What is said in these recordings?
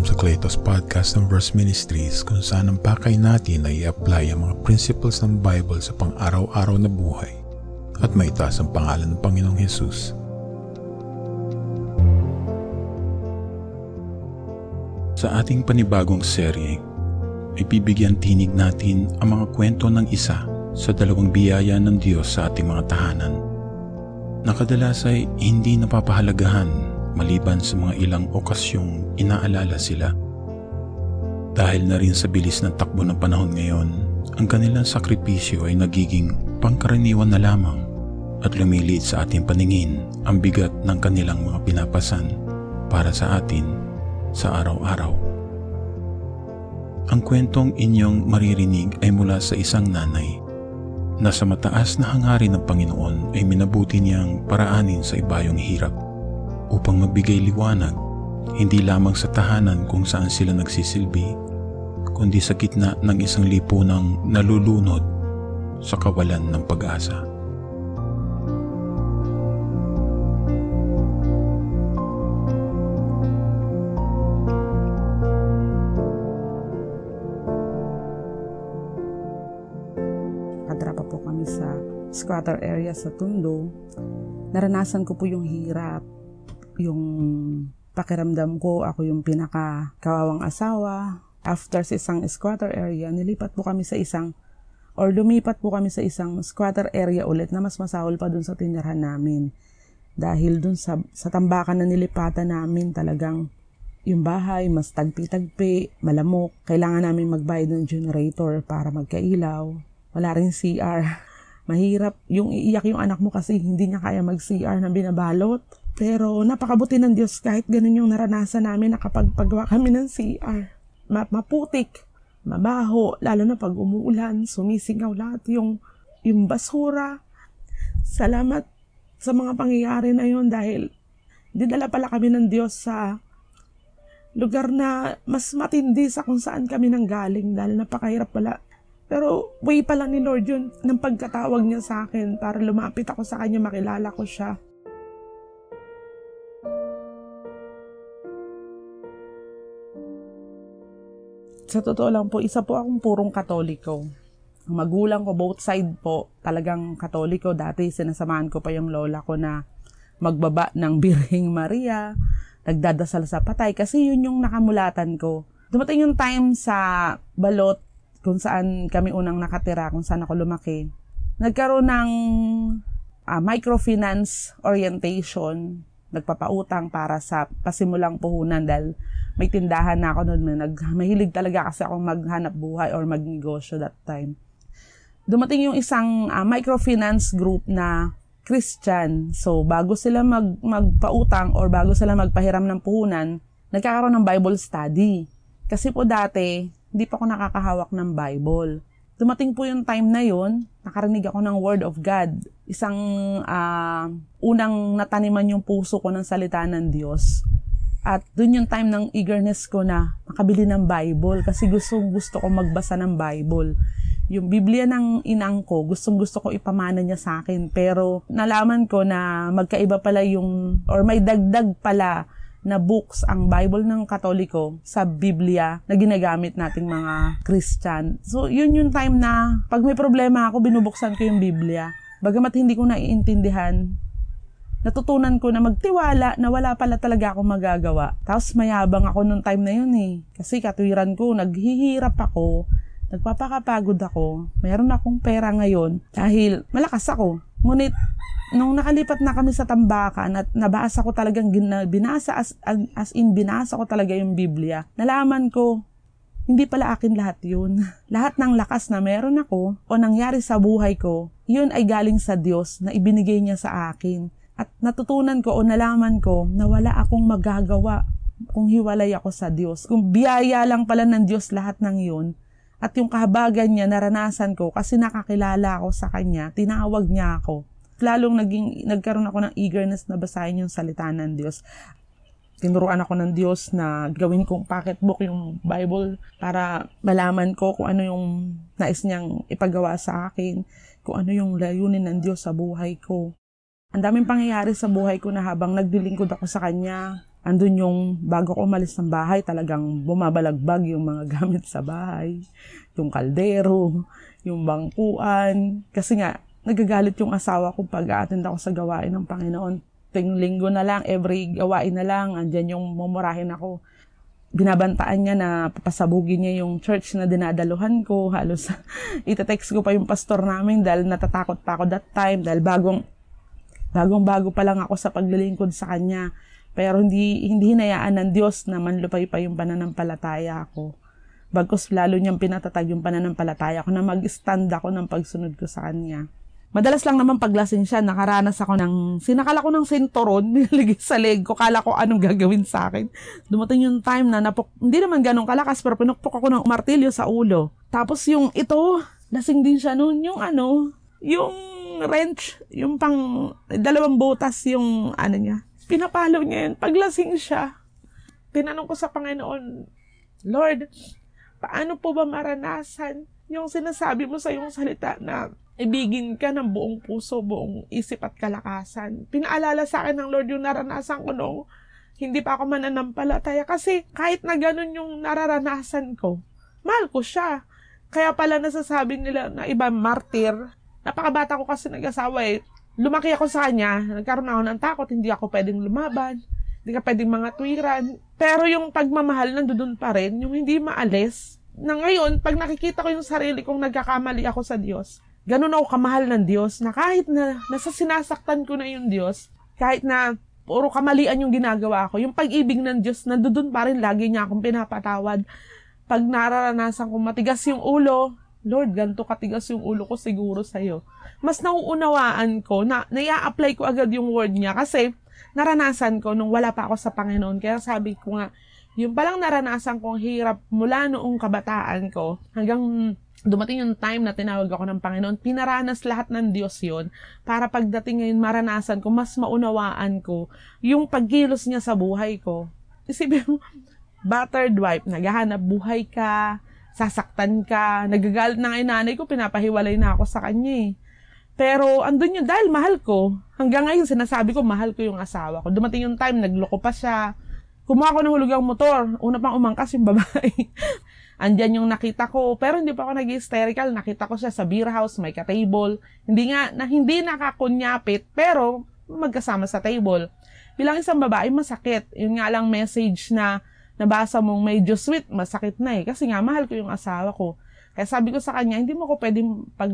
Welcome sa Claytos Podcast ng Verse Ministries kung saan ang pakay natin ay i-apply ang mga principles ng Bible sa pang-araw-araw na buhay at maitaas ang pangalan ng Panginoong Hesus. Sa ating panibagong serye, ay bibigyan tinig natin ang mga kwento ng isa sa dalawang biyaya ng Diyos sa ating mga tahanan na kadalas ay hindi napapahalagahan maliban sa mga ilang okasyong inaalala sila. Dahil na rin sa bilis ng takbo ng panahon ngayon, ang kanilang sakripisyo ay nagiging pangkaraniwan na lamang at lumiliit sa ating paningin ang bigat ng kanilang mga pinapasan para sa atin sa araw-araw. Ang kwentong inyong maririnig ay mula sa isang nanay na sa mataas na hangarin ng Panginoon ay minabuti niyang paraanin sa ibayong hirap upang magbigay liwanag hindi lamang sa tahanan kung saan sila nagsisilbi, kundi sa gitna ng isang lipunang nalulunod sa kawalan ng pag-asa. Kadrapa po kami sa squatter area sa Tundo. Naranasan ko po yung hirap yung pakiramdam ko, ako yung pinaka kawawang asawa. After sa isang squatter area, nilipat po kami sa isang or lumipat po kami sa isang squatter area ulit na mas masahol pa dun sa tinirahan namin. Dahil dun sa, sa tambakan na nilipatan namin talagang yung bahay mas tagpi-tagpi, malamok. Kailangan namin magbayad ng generator para magkailaw. Wala rin CR. Mahirap yung iiyak yung anak mo kasi hindi niya kaya mag-CR na binabalot. Pero napakabuti ng Diyos kahit ganun yung naranasan namin nakapagpagawa kami ng CR. Maputik, mabaho, lalo na pag umuulan, sumisingaw lahat yung, yung basura. Salamat sa mga pangyayari na yun dahil dinala pala kami ng Diyos sa lugar na mas matindi sa kung saan kami nang galing dahil napakahirap pala. Pero way pa lang ni Lord yun ng pagkatawag niya sa akin para lumapit ako sa kanya, makilala ko siya. Sa totoo lang po, isa po akong purong katoliko. Ang magulang ko, both side po, talagang katoliko. Dati sinasamahan ko pa yung lola ko na magbaba ng Birhing Maria, nagdadasal sa patay, kasi yun yung nakamulatan ko. Dumating yung time sa balot, kung saan kami unang nakatira, kung saan ako lumaki. Nagkaroon ng uh, microfinance orientation, nagpapautang para sa pasimulang puhunan dahil may tindahan na ako noon. Nag, mahilig talaga kasi akong maghanap buhay or magnegosyo that time. Dumating yung isang uh, microfinance group na Christian. So, bago sila mag, magpautang or bago sila magpahiram ng puhunan, nagkakaroon ng Bible study. Kasi po dati, hindi pa ako nakakahawak ng Bible. Dumating po yung time na yon, nakarinig ako ng Word of God. Isang uh, unang nataniman yung puso ko ng salita ng Diyos. At dun yung time ng eagerness ko na makabili ng Bible kasi gusto gusto ko magbasa ng Bible. Yung Biblia ng inang ko, gustong gusto ko ipamana niya sa akin. Pero nalaman ko na magkaiba pala yung, or may dagdag pala na books ang Bible ng Katoliko sa Biblia na ginagamit nating mga Christian. So, yun yung time na pag may problema ako, binubuksan ko yung Biblia. Bagamat hindi ko naiintindihan, natutunan ko na magtiwala na wala pala talaga akong magagawa. Tapos mayabang ako nung time na yun eh. Kasi katwiran ko, naghihirap ako, nagpapakapagod ako, mayroon akong pera ngayon dahil malakas ako. Ngunit nung nakalipat na kami sa tambakan at nabasa ko talagang binasa as, as in binasa ko talaga yung Biblia, nalaman ko hindi pala akin lahat yun. Lahat ng lakas na meron ako o nangyari sa buhay ko, yun ay galing sa Diyos na ibinigay niya sa akin. At natutunan ko o nalaman ko na wala akong magagawa kung hiwalay ako sa Diyos. Kung biyaya lang pala ng Diyos lahat ng yun, at yung kahabagan niya naranasan ko kasi nakakilala ako sa Kanya, tinawag niya ako lalong naging, nagkaroon ako ng eagerness na basahin yung salita ng Diyos. Tinuruan ako ng Diyos na gawin kong pocketbook yung Bible para malaman ko kung ano yung nais niyang ipagawa sa akin, kung ano yung layunin ng Diyos sa buhay ko. Ang daming pangyayari sa buhay ko na habang nagdilingkod ako sa Kanya, andun yung bago ko umalis ng bahay, talagang bumabalagbag yung mga gamit sa bahay. Yung kaldero, yung bangkuan. Kasi nga, nagagalit yung asawa ko pag attend ako sa gawain ng Panginoon. Ting linggo na lang, every gawain na lang, andyan yung mumurahin ako. Binabantaan niya na papasabugin niya yung church na dinadaluhan ko. Halos itatext ko pa yung pastor namin dahil natatakot pa ako that time dahil bagong bagong bago pa lang ako sa paglilingkod sa kanya pero hindi, hindi hinayaan ng Diyos na manlupay pa yung pananampalataya ko. Bagkus lalo niyang pinatatag yung pananampalataya ko na mag-stand ako ng pagsunod ko sa Kanya. Madalas lang naman paglasing siya, nakaranas ako ng, sinakala ko ng sinturon, niligay sa leg ko, kala ko anong gagawin sa akin. Dumating yung time na napuk, hindi naman ganun kalakas, pero pinukpok ako ng martilyo sa ulo. Tapos yung ito, lasing din siya noon, yung ano, yung wrench, yung pang, dalawang butas yung ano niya, pinapalo niya yun. Paglasing siya, tinanong ko sa Panginoon, Lord, paano po ba maranasan yung sinasabi mo sa iyong salita na ibigin ka ng buong puso, buong isip at kalakasan. Pinaalala sa akin ng Lord yung naranasan ko noong hindi pa ako mananampalataya kasi kahit na ganun yung nararanasan ko, mahal ko siya. Kaya pala nasasabi nila na iba martir. Napakabata ko kasi nag-asawa eh lumaki ako sa kanya, nagkaroon ako ng takot, hindi ako pwedeng lumaban, hindi ka pwedeng mga tuwiran. Pero yung pagmamahal nandoon pa rin, yung hindi maalis, na ngayon, pag nakikita ko yung sarili kong nagkakamali ako sa Diyos, ganun ako kamahal ng Diyos, na kahit na nasa sinasaktan ko na yung Diyos, kahit na puro kamalian yung ginagawa ko, yung pag-ibig ng Diyos, nandoon pa rin, lagi niya akong pinapatawad. Pag nararanasan kong matigas yung ulo, Lord, ganito katigas yung ulo ko siguro sa'yo. Mas nauunawaan ko, na naia-apply ko agad yung word niya kasi naranasan ko nung wala pa ako sa Panginoon. Kaya sabi ko nga, yung palang naranasan kong hirap mula noong kabataan ko hanggang dumating yung time na tinawag ako ng Panginoon, pinaranas lahat ng Diyos yon para pagdating ngayon maranasan ko, mas maunawaan ko yung pagkilos niya sa buhay ko. Isipin mo, battered wife, naghahanap buhay ka, sasaktan ka, nagagalit na nga nanay ko, pinapahiwalay na ako sa kanya eh. Pero andun yun, dahil mahal ko, hanggang ngayon sinasabi ko, mahal ko yung asawa ko. Dumating yung time, nagloko pa siya. Kumuha ko ng hulugang motor. Una pang umangkas yung babae. Andyan yung nakita ko. Pero hindi pa ako nag-hysterical. Nakita ko siya sa beer house, may ka-table. Hindi nga, na, hindi nakakunyapit, pero magkasama sa table. Bilang isang babae, masakit. Yun nga lang message na nabasa mong medyo sweet, masakit na eh. Kasi nga, mahal ko yung asawa ko. Kaya sabi ko sa kanya, hindi mo ko pwedeng pag,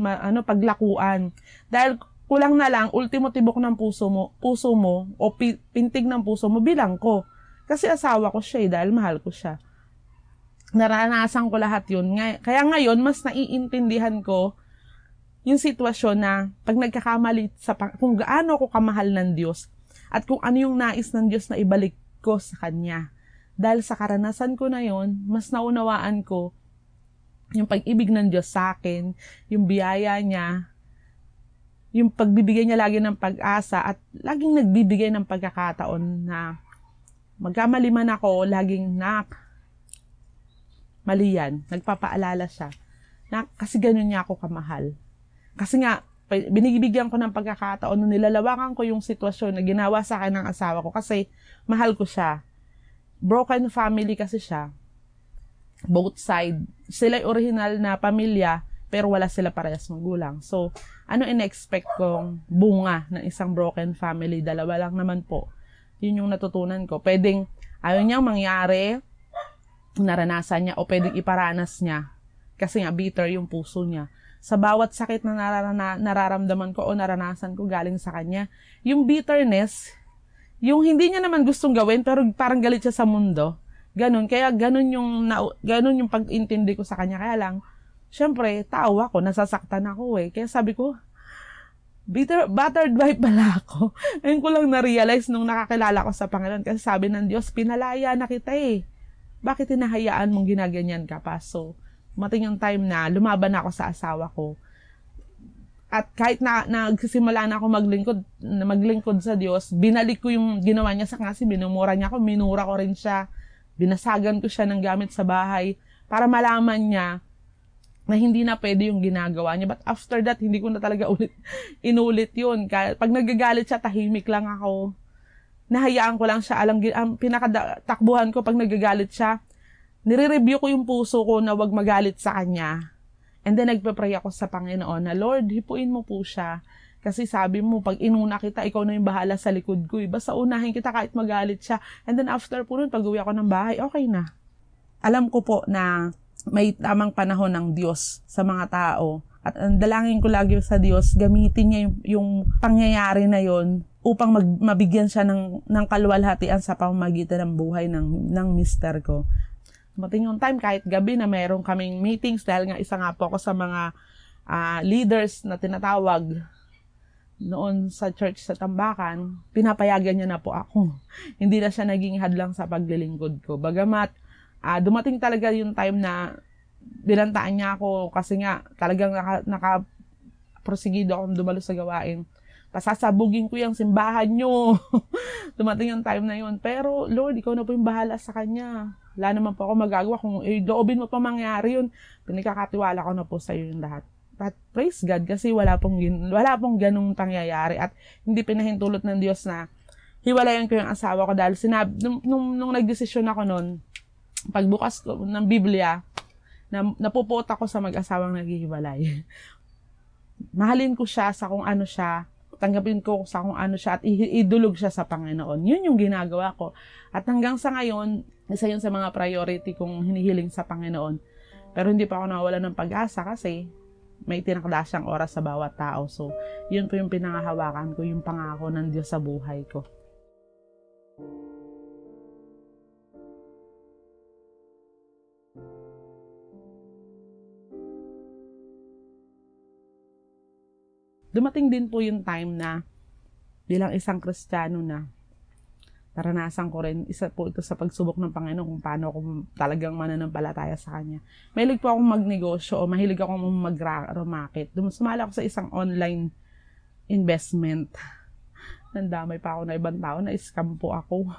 ma, ano, paglakuan. Dahil kulang na lang, ultimo tibok ng puso mo, puso mo, o pi, pintig ng puso mo, bilang ko. Kasi asawa ko siya eh, dahil mahal ko siya. Naranasan ko lahat yun. Kaya ngayon, mas naiintindihan ko yung sitwasyon na pag nagkakamali sa kung gaano ako kamahal ng Diyos at kung ano yung nais ng Diyos na ibalik ko sa Kanya. Dahil sa karanasan ko na yon, mas naunawaan ko yung pag-ibig ng Diyos sa akin, yung biyaya niya, yung pagbibigay niya lagi ng pag-asa at laging nagbibigay ng pagkakataon na magkamali man ako, laging nak, mali yan. Nagpapaalala siya. Na, kasi ganun niya ako kamahal. Kasi nga, binibigyan ko ng pagkakataon nung nilalawakan ko yung sitwasyon na ginawa sa akin ng asawa ko kasi mahal ko siya broken family kasi siya. Both side. Sila original na pamilya, pero wala sila parehas magulang. So, ano in-expect kong bunga ng isang broken family? Dalawa lang naman po. Yun yung natutunan ko. Pwedeng ayaw niyang mangyari, naranasan niya, o pwedeng iparanas niya. Kasi nga, bitter yung puso niya. Sa bawat sakit na nararana, nararamdaman ko o naranasan ko galing sa kanya, yung bitterness, yung hindi niya naman gustong gawin pero parang galit siya sa mundo. Ganun. Kaya ganun yung, na, ganun yung pag-intindi ko sa kanya. Kaya lang, syempre, tao ako, nasasaktan ako eh. Kaya sabi ko, bitter, battered wife pala ako. Ngayon ko lang na-realize nung nakakilala ko sa Panginoon. Kasi sabi ng Diyos, pinalaya na kita eh. Bakit hinahayaan mong ginaganyan ka pa? So, mating yung time na lumaban ako sa asawa ko at kahit na nagsisimula na ako maglingkod, maglingkod sa Diyos, binalik ko yung ginawa niya sa kasi binumura niya ako, minura ko rin siya, binasagan ko siya ng gamit sa bahay para malaman niya na hindi na pwede yung ginagawa niya. But after that, hindi ko na talaga ulit inulit yun. Pag nagagalit siya, tahimik lang ako. nahayaan ko lang siya. Alam, ang pinakatakbuhan ko pag nagagalit siya, nire-review ko yung puso ko na wag magalit sa kanya. And then nagpe-pray ako sa Panginoon na, Lord, hipuin mo po siya. Kasi sabi mo, pag inuna kita, ikaw na yung bahala sa likod ko. Eh. Basta unahin kita kahit magalit siya. And then after po nun, pag uwi ako ng bahay, okay na. Alam ko po na may tamang panahon ng Diyos sa mga tao. At ang dalangin ko lagi sa Diyos, gamitin niya yung, yung pangyayari na yon upang mag, mabigyan siya ng, ng kaluwalhatian sa pamamagitan ng buhay ng, ng mister ko. Dumating yung time, kahit gabi na mayroong kaming meetings, dahil nga isa nga po ako sa mga uh, leaders na tinatawag noon sa church sa Tambakan, pinapayagan niya na po ako. Hindi na siya naging hadlang sa paglilingkod ko. Bagamat, uh, dumating talaga yung time na binantaan niya ako kasi nga talagang naka, naka prosigido akong dumalo sa gawain pasasabugin ko yung simbahan nyo. Dumating yung time na yun. Pero, Lord, ikaw na po yung bahala sa kanya. Wala naman po ako magagawa. Kung idoobin mo pa mangyari yun, pinagkakatiwala ko na po sa iyo yung lahat. But praise God kasi wala pong, wala pong ganung pangyayari at hindi pinahintulot ng Diyos na hiwalayan ko yung asawa ko dahil sinab nung, nung, nung nagdesisyon ako noon, pagbukas ko ng Biblia, na, napupot ako sa mag-asawang naghihiwalay. Mahalin ko siya sa kung ano siya, tanggapin ko sa kung ano siya at idulog siya sa Panginoon. Yun yung ginagawa ko. At hanggang sa ngayon, isa yun sa mga priority kong hinihiling sa Panginoon. Pero hindi pa ako nawala ng pag-asa kasi may tinakda siyang oras sa bawat tao. So, yun po yung pinangahawakan ko, yung pangako ng Diyos sa buhay ko. dumating din po yung time na bilang isang kristyano na naranasan ko rin, isa po ito sa pagsubok ng Panginoon kung paano ako talagang mananampalataya sa Kanya. Mahilig po akong magnegosyo o mahilig akong mag-market. Sumala ako sa isang online investment. Nandamay pa ako na ibang tao, na-scam po ako.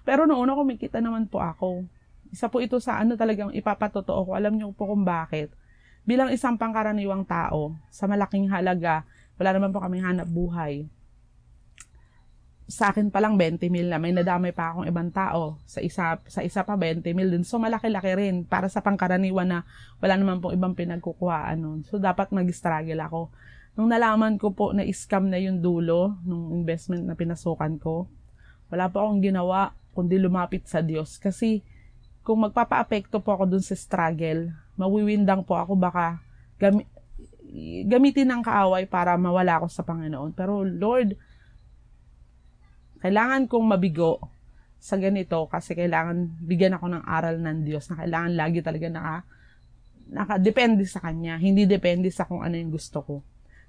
Pero noon ako, kumikita naman po ako. Isa po ito sa ano talagang ipapatotoo ko. Alam niyo po kung bakit bilang isang pangkaraniwang tao, sa malaking halaga, wala naman po kaming hanap buhay. Sa akin pa lang 20 mil na, may nadamay pa akong ibang tao. Sa isa, sa isa pa 20 mil din. So malaki-laki rin para sa pangkaraniwan na wala naman pong ibang pinagkukuhaan nun. So dapat mag-struggle ako. Nung nalaman ko po na scam na yung dulo nung investment na pinasukan ko, wala po akong ginawa kundi lumapit sa Diyos. Kasi kung magpapa-apekto po ako dun sa struggle, mawiwindang po ako baka gami, gamitin ng kaaway para mawala ako sa Panginoon. Pero Lord, kailangan kong mabigo sa ganito kasi kailangan bigyan ako ng aral ng Diyos na kailangan lagi talaga naka, naka-depende sa Kanya. Hindi depende sa kung ano yung gusto ko.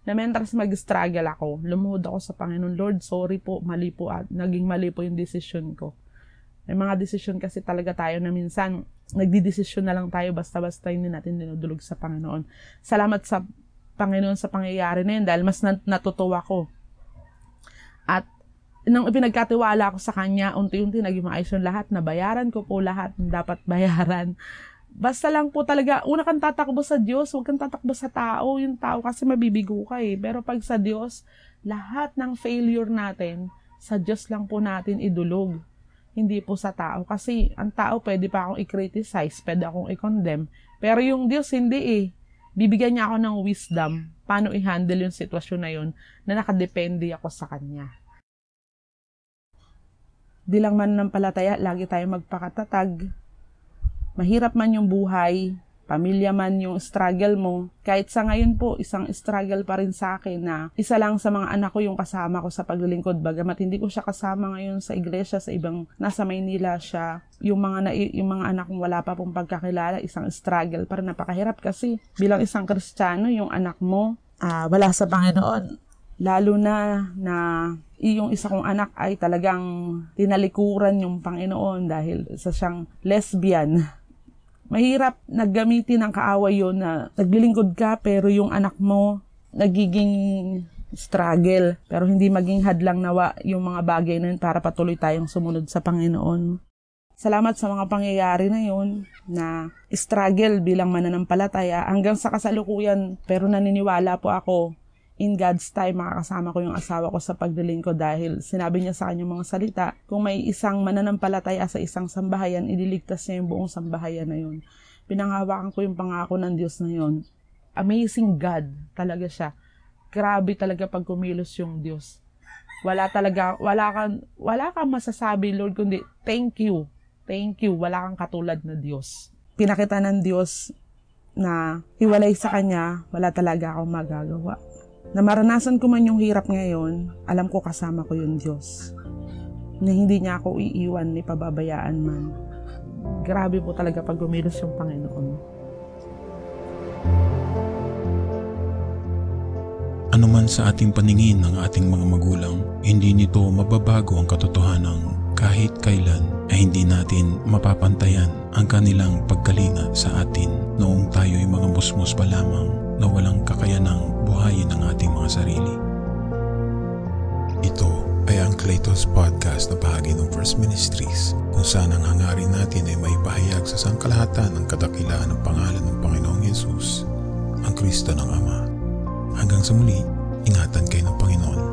Na mentras mag-struggle ako, lumuhod ako sa Panginoon, Lord, sorry po, mali po, at naging mali po yung decision ko. May mga desisyon kasi talaga tayo na minsan nagdidesisyon na lang tayo basta-basta hindi natin dinudulog sa Panginoon. Salamat sa Panginoon sa pangyayari na yun dahil mas natutuwa ko. At nang ipinagkatiwala ko sa Kanya, unti-unti naging maayos yung lahat, nabayaran ko po lahat ng dapat bayaran. Basta lang po talaga, una kang tatakbo sa Diyos, huwag kang tatakbo sa tao. Yung tao kasi mabibigo ka eh. Pero pag sa Diyos, lahat ng failure natin, sa Diyos lang po natin idulog hindi po sa tao. Kasi ang tao pwede pa akong i-criticize, pwede akong i-condemn. Pero yung Diyos hindi eh. Bibigyan niya ako ng wisdom paano i-handle yung sitwasyon na yun na nakadepende ako sa Kanya. Di lang man ng palataya, lagi tayo magpakatatag. Mahirap man yung buhay, pamilya man yung struggle mo. Kahit sa ngayon po, isang struggle pa rin sa akin na isa lang sa mga anak ko yung kasama ko sa paglilingkod. Bagamat hindi ko siya kasama ngayon sa iglesia, sa ibang nasa Maynila siya. Yung mga, na, yung mga anak kong wala pa pong pagkakilala, isang struggle pa rin napakahirap kasi bilang isang kristyano, yung anak mo uh, wala sa Panginoon. Lalo na na yung isa kong anak ay talagang tinalikuran yung Panginoon dahil sa siyang lesbian mahirap naggamitin ng kaaway yon na naglilingkod ka pero yung anak mo nagiging struggle pero hindi maging hadlang nawa yung mga bagay na yun para patuloy tayong sumunod sa Panginoon. Salamat sa mga pangyayari na yun na struggle bilang mananampalataya hanggang sa kasalukuyan pero naniniwala po ako in God's time, makakasama ko yung asawa ko sa pagdiling ko dahil sinabi niya sa kanya mga salita, kung may isang mananampalataya sa isang sambahayan, ililigtas niya yung buong sambahayan na yun. Pinanghawakan ko yung pangako ng Diyos na yun. Amazing God talaga siya. Grabe talaga pag kumilos yung Diyos. Wala talaga, wala kang, wala kang masasabi, Lord, kundi thank you. Thank you. Wala kang katulad na Diyos. Pinakita ng Diyos na hiwalay sa Kanya, wala talaga akong magagawa na maranasan ko man yung hirap ngayon, alam ko kasama ko yung Diyos. Na hindi niya ako iiwan ni pababayaan man. Grabe po talaga pag gumilos yung Panginoon. Ano man sa ating paningin ng ating mga magulang, hindi nito mababago ang katotohanan kahit kailan ay hindi natin mapapantayan ang kanilang pagkalinga sa atin noong tayo'y mga musmus pa lamang na walang kakayanang buhayin ang ating mga sarili. Ito ay ang Claytos Podcast na bahagi ng First Ministries kung saan ang hangarin natin ay may pahayag sa sangkalahatan ng kadakilaan ng pangalan ng Panginoong Yesus, ang Kristo ng Ama. Hanggang sa muli, ingatan kayo ng Panginoon.